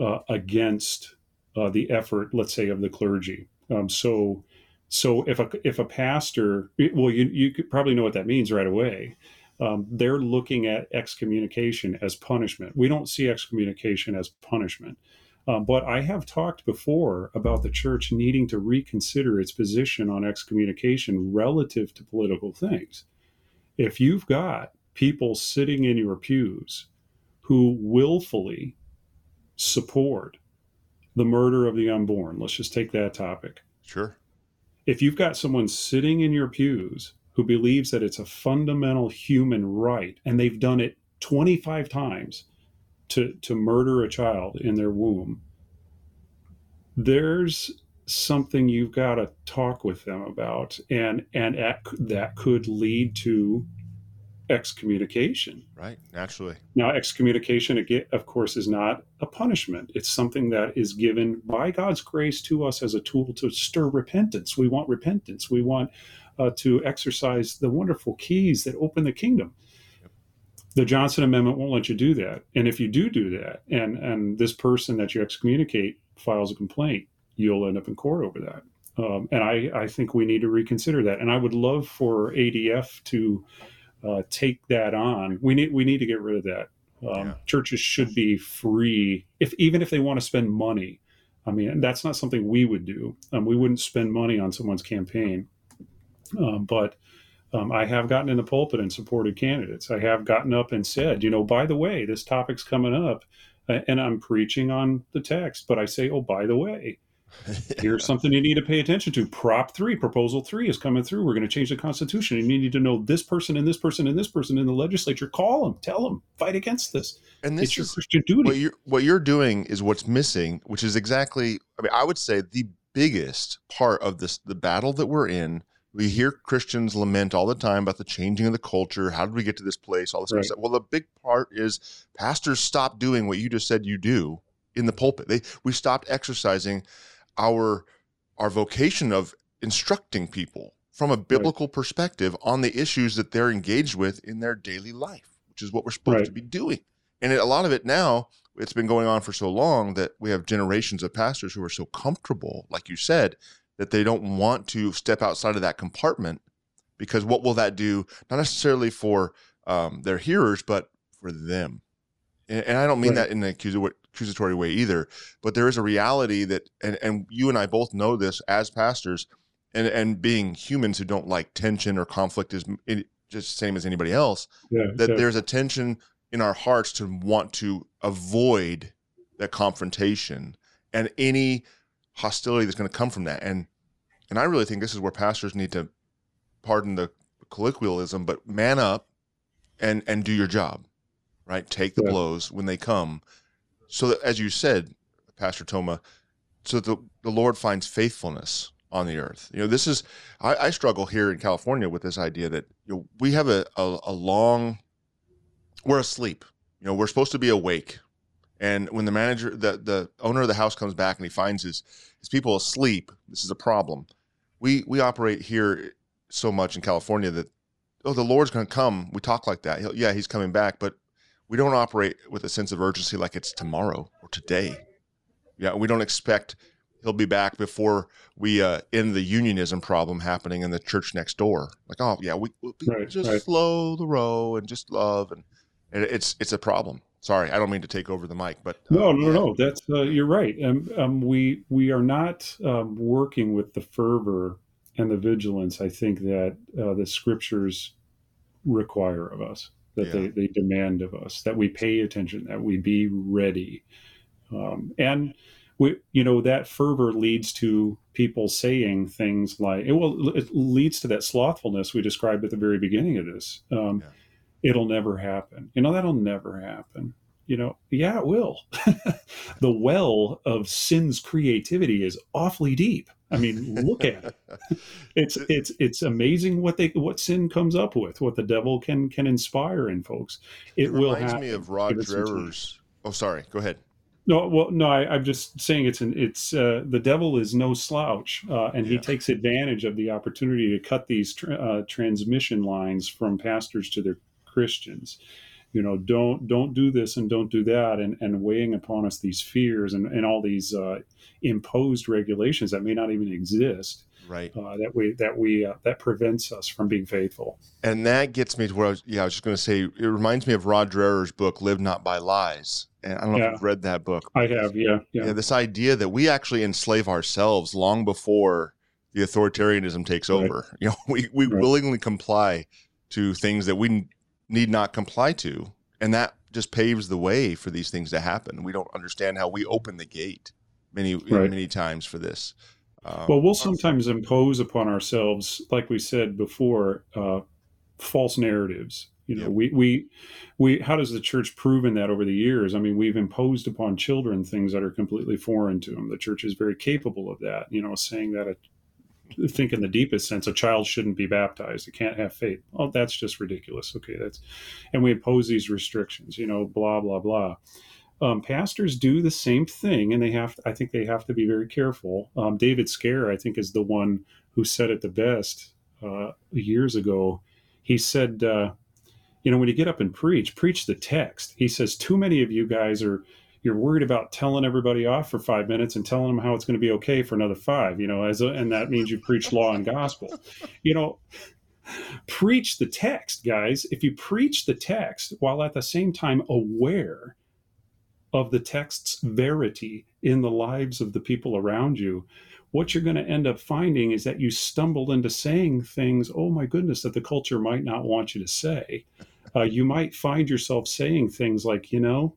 uh, against uh, the effort, let's say, of the clergy. Um, so, so if a if a pastor, well, you you probably know what that means right away. Um, they're looking at excommunication as punishment. We don't see excommunication as punishment. Um, but I have talked before about the church needing to reconsider its position on excommunication relative to political things. If you've got people sitting in your pews who willfully support the murder of the unborn. Let's just take that topic.
Sure.
If you've got someone sitting in your pews who believes that it's a fundamental human right and they've done it 25 times to, to murder a child in their womb, there's something you've got to talk with them about and and at, that could lead to excommunication.
Right, naturally.
Now, excommunication, of course, is not a punishment. It's something that is given by God's grace to us as a tool to stir repentance. We want repentance. We want uh, to exercise the wonderful keys that open the kingdom. The Johnson Amendment won't let you do that. And if you do do that, and and this person that you excommunicate files a complaint, you'll end up in court over that. Um, and I, I think we need to reconsider that. And I would love for ADF to uh, take that on. We need we need to get rid of that. Um, yeah. Churches should be free, if even if they want to spend money. I mean, that's not something we would do. Um, we wouldn't spend money on someone's campaign. Um, but um, I have gotten in the pulpit and supported candidates. I have gotten up and said, you know, by the way, this topic's coming up, and I'm preaching on the text. But I say, oh, by the way, [LAUGHS] Here's something you need to pay attention to. Prop three, proposal three is coming through. We're going to change the Constitution. And you need to know this person and this person and this person in the legislature. Call them, tell them, fight against this.
And this
it's your Christian duty.
what you're what you're doing is what's missing, which is exactly. I mean, I would say the biggest part of this the battle that we're in. We hear Christians lament all the time about the changing of the culture. How did we get to this place? All this kind of
Right.
stuff. Well, the big part is pastors stop doing what you just said you do in the pulpit. They we stopped exercising our our vocation of instructing people from a biblical perspective on the issues that they're engaged with in their daily life, which is what we're supposed
Right.
to be doing. And it, a lot of it now, it's been going on for so long that we have generations of pastors who are so comfortable, like you said, that they don't want to step outside of that compartment because what will that do? Not necessarily for um, their hearers, but for them. And, and I don't mean
Right.
that in an accusatory way either, but there is a reality that, and, and you and I both know this as pastors, and, and being humans who don't like tension or conflict is just the same as anybody else
yeah,
that
yeah.
there's a tension in our hearts to want to avoid that confrontation and any hostility that's going to come from that. And and i really think this is where pastors need to pardon the colloquialism but man up and and do your job right? Take the
Yeah.
blows when they come. So that as you said pastor Thoma so that the, the lord finds faithfulness on the earth. You know this is i, I struggle here in california with this idea that you know, we have a, a, a long we're asleep. You know we're supposed to be awake and when the manager the, the owner of the house comes back and he finds his his people asleep this is a problem. We we operate here so much in california that oh the lord's going to come. We talk like that. He'll, yeah he's coming back but we don't operate with a sense of urgency like it's tomorrow or today. Yeah we don't expect he'll be back before we uh, end the unionism problem happening in the church next door. Like oh yeah we, we
Right,
just
right.
slow the row and just love and, and it's it's a problem sorry i don't mean to take over the mic but uh,
No, no,
yeah.
no. That's uh, you're right. Um, um, we we are not um, working with the fervor and the vigilance. I think that uh, the scriptures require of us, that
Yeah.
they, they demand of us, that we pay attention, that we be ready, um, and we, you know, that fervor leads to people saying things like, it will, it leads to that slothfulness we described at the very beginning of this. Um,
Yeah.
It'll never happen. You know, that'll never happen you know, yeah, it will. [LAUGHS] the well of sin's creativity is awfully deep. I mean, look at it. [LAUGHS] It's it's it's amazing what they what sin comes up with, what the devil can can inspire in folks. It,
it
will
reminds
happen.
me of rod
Give it some time.
Dreher's oh sorry go ahead
No, well, no, I, I'm just saying it's an it's uh, the devil is no slouch, uh, and he takes advantage of the opportunity to cut these tr- uh, transmission lines from pastors to their Christians. You know, don't don't do this and don't do that, and and weighing upon us these fears and and all these uh, imposed regulations that may not even exist.
right
Uh, that we that we uh, that prevents us from being faithful.
and that gets me to where I was, yeah, I was just going to say, it reminds me of Rod Dreher's book, Live Not by Lies. And I don't know
Yeah.
if you've read that book.
I have, yeah, yeah,
Yeah. this idea that we actually enslave ourselves long before the authoritarianism takes
Right.
over. [LAUGHS] You know, we, we
Right.
willingly comply to things that we need not comply to. And that just paves the way for these things to happen. We don't understand how we open the gate many,
Right.
many times for this. Um,
Well, we'll sometimes impose upon ourselves, like we said before, uh, false narratives. You know,
Yeah.
we we we. How does the church proven that over the years? I mean, we've imposed upon children things that are completely foreign to them. The church is very capable of that. You know, saying that a think in the deepest sense, a child shouldn't be baptized. It can't have faith. Oh, that's just ridiculous. Okay, that's, and we impose these restrictions. You know, blah blah blah. Um, pastors do the same thing, and they have. I think they have to be very careful. Um, David Scaer, I think, is the one who said it the best uh, years ago. He said, uh, "You know, when you get up and preach, preach the text." He says, "Too many of you guys are." You're worried about telling everybody off for five minutes and telling them how it's going to be okay for another five, you know, as a, and that means you preach law and gospel. You know, preach the text, guys. If you preach the text while at the same time aware of the text's verity in the lives of the people around you, what you're going to end up finding is that you stumble into saying things, oh my goodness, that the culture might not want you to say. Uh, you might find yourself saying things like, you know,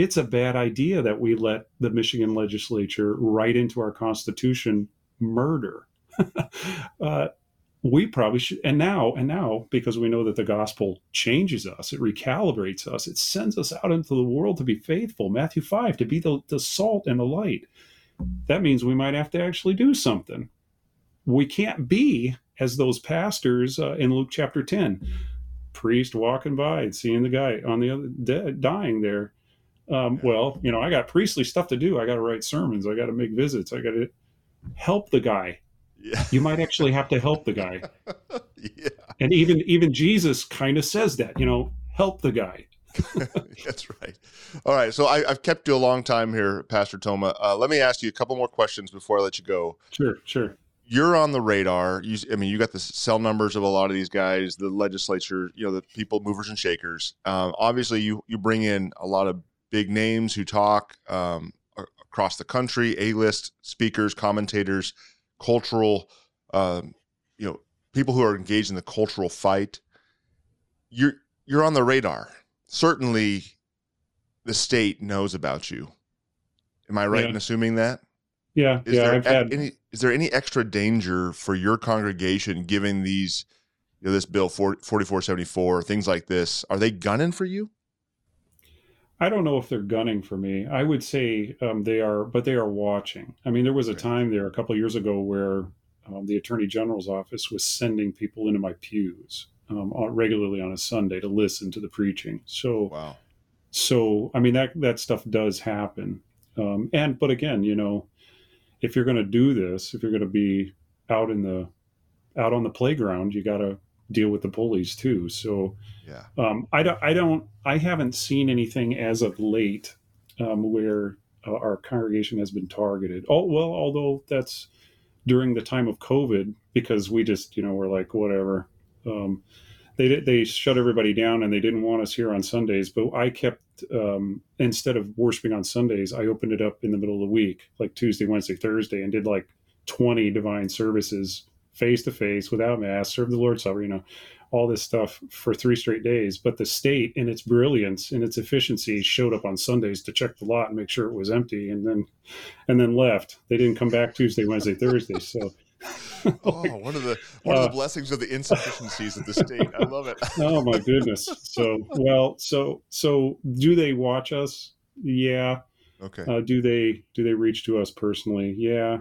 it's a bad idea that we let the Michigan legislature write into our Constitution murder. [LAUGHS] uh, we probably should and now and now because we know that the gospel changes us it recalibrates us it sends us out into the world to be faithful. Matthew 5 to be the, the salt and the light. That means we might have to actually do something. We can't be as those pastors uh, in luke chapter 10 priest walking by and seeing the guy on the other dead, dying there um, well you know i got priestly stuff to do i got to write sermons i got to make visits i got to help the guy yeah. You might actually have to help the guy. [LAUGHS] yeah. And even even Jesus kind of says that, you know, help the guy. [LAUGHS]
That's right. All right. So I, have kept you a long time here, Pastor Thoma. Uh, let me ask you a couple more questions before I let you go.
Sure, sure.
You're on the radar. You, I mean, you got the cell numbers of a lot of these guys, the legislature, you know, the people, movers and shakers. Um, obviously, you you bring in a lot of big names who talk um, across the country, A-list speakers, commentators cultural, um, you know, people who are engaged in the cultural fight, you're you're on the radar. Certainly, the state knows about you. Am I right yeah. in assuming that?
Yeah,
is
yeah.
There
I've had
any. Is there any extra danger for your congregation given these, you know, this bill 4474, things like this? Are they gunning for you?
I don't know if they're gunning for me. I would say um, they are, but they are watching. I mean, there was a time there a couple years ago where um, the attorney general's office was sending people into my pews um, on, regularly on a Sunday to listen to the preaching. So,
wow.
So, I mean, that that stuff does happen. Um, and but again, you know, if you're going to do this, if you're going to be out in the out on the playground, you got to deal with the bullies too. So
yeah,
um, I don't, I don't, I haven't seen anything as of late um, where uh, our congregation has been targeted. Oh well, although that's during the time of COVID because we just you know we're like whatever. Um, they they shut everybody down and they didn't want us here on Sundays. But I kept um, instead of worshiping on Sundays, I opened it up in the middle of the week, like Tuesday, Wednesday, Thursday, and did like twenty divine services face to face without mass, serve the Lord's Supper, you know, all this stuff for three straight days. But the state, in its brilliance, and its efficiency, showed up on Sundays to check the lot and make sure it was empty, and then and then left. They didn't come back Tuesday, Wednesday, Thursday. So. [LAUGHS]
oh, one of the one uh, of the uh, blessings of the insufficiencies of the state. I love it. [LAUGHS]
oh my goodness. So well, so so do they watch us? Yeah.
Okay.
Uh, do they do they reach to us personally? Yeah.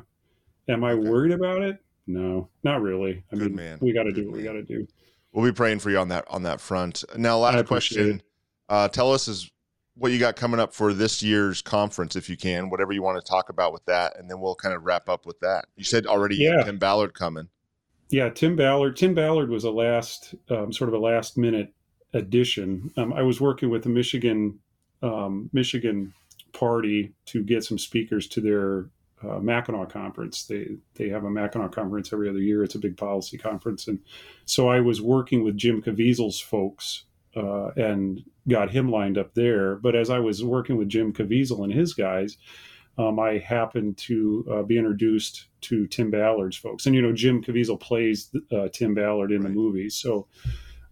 Am I okay. worried about it? No, not really. I Good mean, man. we got to do what man. we got to do.
We'll be praying for you on that on that front. Now, last question. Uh, tell us is what you got coming up for this year's conference, if you can, whatever you want to talk about with that, and then we'll kind of wrap up with that. You said already, yeah. Tim Ballard coming.
Yeah, Tim Ballard. Tim Ballard was a last, um, sort of a last minute addition. Um, I was working with the Michigan, um, Michigan party to get some speakers to their uh, Mackinac conference. They they have a Mackinac conference every other year. It's a big policy conference, and so I was working with Jim Caviezel's folks uh, and got him lined up there. But as I was working with Jim Caviezel and his guys, um, I happened to uh, be introduced to Tim Ballard's folks, and you know Jim Caviezel plays uh, Tim Ballard in right. the movie, so.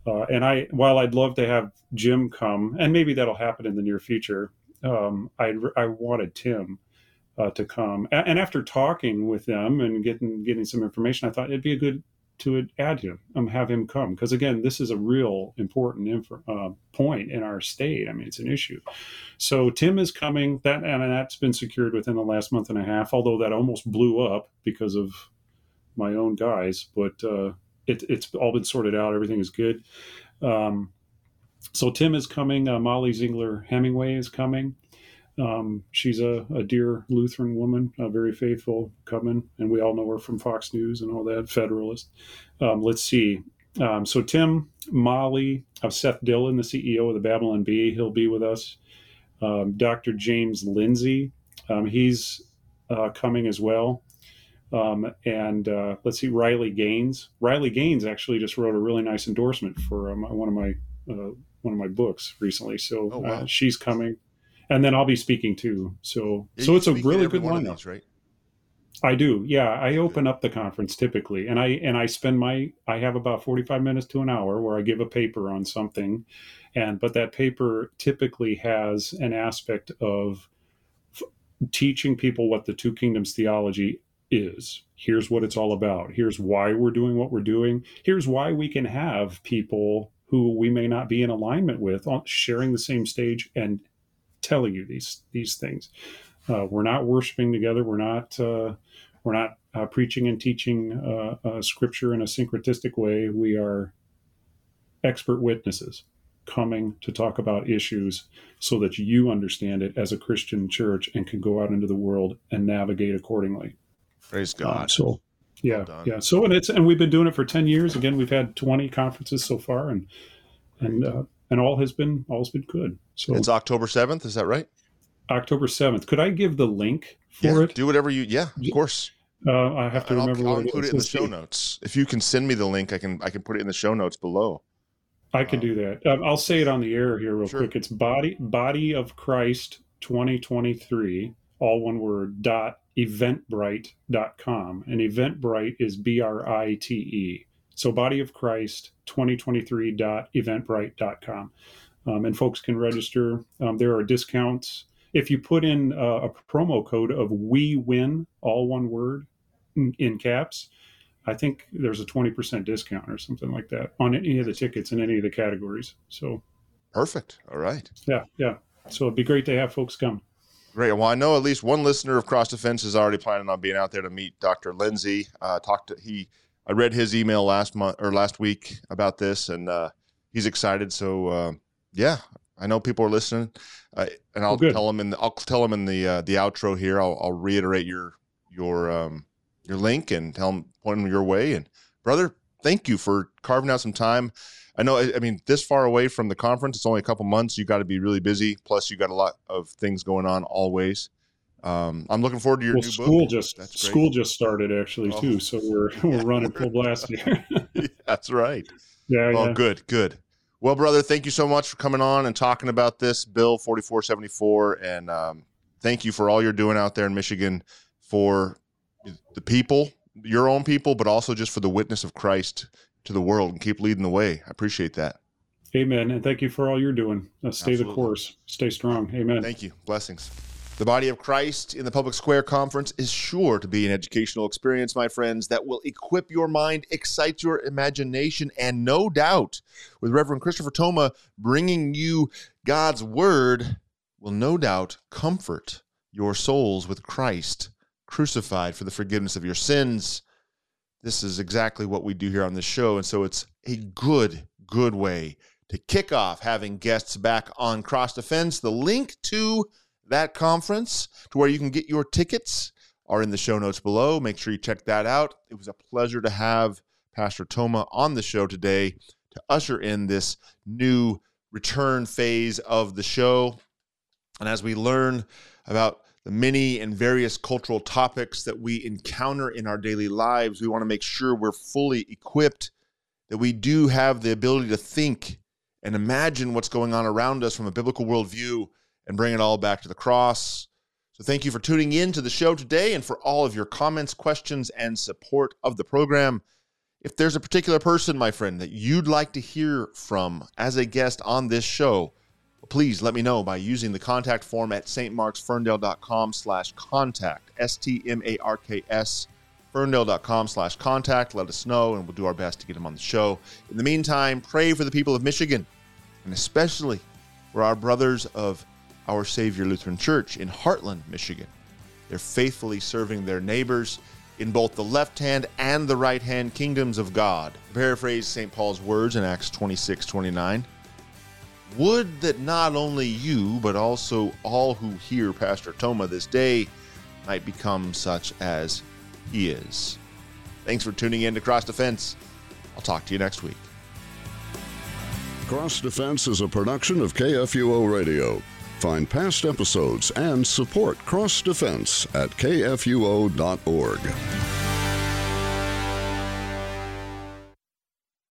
Uh, and I, while I'd love to have Jim come, and maybe that'll happen in the near future, um, I I wanted Tim uh, to come. And after talking with them and getting getting some information, I thought it'd be a good to add him, um, have him come because again, this is a real important inf- uh, point in our state. I mean, it's an issue. So Tim is coming. That and that's been secured within the last month and a half. Although that almost blew up because of my own guys, but uh, it, it's all been sorted out. Everything is good. Um, so Tim is coming. Uh, Mollie Ziegler Hemingway is coming. Um, she's a, a, dear Lutheran woman, uh, very faithful, coming, and we all know her from Fox News and all that, Federalist. Um, let's see. Um, so Tim Mollie, of Seth Dillon, the CEO of the Babylon Bee, he'll be with us. Um, Dr. James Lindsay, um, he's uh, coming as well. Um, and uh, let's see, Riley Gaines. Riley Gaines actually just wrote a really nice endorsement for one of my uh, one of my books recently. So oh, wow. Uh, she's coming and then I'll be speaking too. So
yeah,
so it's a really good lineup,
these, right?
I do. Yeah, I open up the conference typically, and I and I spend my I have about forty five minutes to an hour where I give a paper on something, and but that paper typically has an aspect of f- teaching people what the two kingdoms theology is. Here's what it's all about. Here's why we're doing what we're doing. Here's why we can have people who we may not be in alignment with sharing the same stage and telling you these these things. Uh, we're not worshiping together. We're not uh, we're not uh, preaching and teaching uh, uh, scripture in a syncretistic way. We are expert witnesses coming to talk about issues so that you understand it as a Christian church and can go out into the world and navigate accordingly.
Praise uh, God.
so yeah, well yeah. So and it's and we've been doing it for ten years. Again, we've had twenty conferences so far, and and and all has been all's been good. So
it's October seventh. Is that right?
October 7th. Could I give the link for
yeah,
it?
Do whatever you, yeah, of course.
Uh, I have to and remember.
I'll, I'll include it, it in the show notes. If you can send me the link, I can I can put it in the show notes below.
I can um, do that. Um, I'll say it on the air here real sure. quick. It's body body of Christ 2023, all one word. Dot eventbrite.com, and Eventbrite is B R I T E. So body of Christ 2023.eventbrite.com. Um, and folks can register. Um, there are discounts if you put in a, a promo code of we win all one word in, in, caps i think there's a 20% discount or something like that on any of the tickets in any of the categories so
perfect all right
yeah yeah so it'd be great to have folks come
Great. Well, I know at least one listener of Cross Defense is already planning on being out there to meet Dr. Lindsay. Uh, talked to he. I read his email last month or last week about this, and uh, he's excited. So uh, yeah, I know people are listening, uh, and I'll oh, tell them in the, I'll tell them in the uh, the outro here. I'll, I'll reiterate your your um, your link and tell them point them your way. And brother, thank you for carving out some time. I know. I mean, this far away from the conference, it's only a couple months. You got to be really busy. Plus, you got a lot of things going on always. Um, I'm looking forward to your
well,
new
school book. Just school just started actually oh. too, so we're [LAUGHS] we're running full blast here. [LAUGHS]
That's right. [LAUGHS]
Yeah.
Oh,
yeah.
good, good. Well, brother, thank you so much for coming on and talking about this bill 4474 and um, thank you for all you're doing out there in Michigan for the people, your own people, but also just for the witness of Christ to the world and keep leading the way. I appreciate that.
Amen. And thank you for all you're doing. Uh, stay Absolutely. the course. Stay strong. Amen.
Thank you. Blessings. The body of Christ in the Public Square Conference is sure to be an educational experience, my friends, that will equip your mind, excite your imagination, and no doubt, with Reverend Christopher Thoma bringing you God's Word, will no doubt comfort your souls with Christ crucified for the forgiveness of your sins. This is exactly what we do here on this show. And so it's a good, good way to kick off having guests back on Cross Defense. The link to that conference to where you can get your tickets are in the show notes below. Make sure you check that out. It was a pleasure to have Pastor Thoma on the show today to usher in this new return phase of the show. And as we learn about the many and various cultural topics that we encounter in our daily lives, we want to make sure we're fully equipped, that we do have the ability to think and imagine what's going on around us from a biblical worldview and bring it all back to the cross. So thank you for tuning in to the show today and for all of your comments, questions, and support of the program. If there's a particular person, my friend, that you'd like to hear from as a guest on this show, please let me know by using the contact form at stmarksferndale.com slash contact, S-T-M-A-R-K-S, ferndale.com slash contact. Let us know, and we'll do our best to get them on the show. In the meantime, pray for the people of Michigan, and especially for our brothers of our Savior Lutheran Church in Hartland, Michigan. They're faithfully serving their neighbors in both the left hand and the right hand kingdoms of God. Paraphrase St. Paul's words in Acts 26 29. Would that not only you, but also all who hear Pastor Thoma this day might become such as he is. Thanks for tuning in to Cross Defense. I'll talk to you next week.
Cross Defense is a production of KFUO Radio. Find past episodes and support Cross Defense at kfuo.org.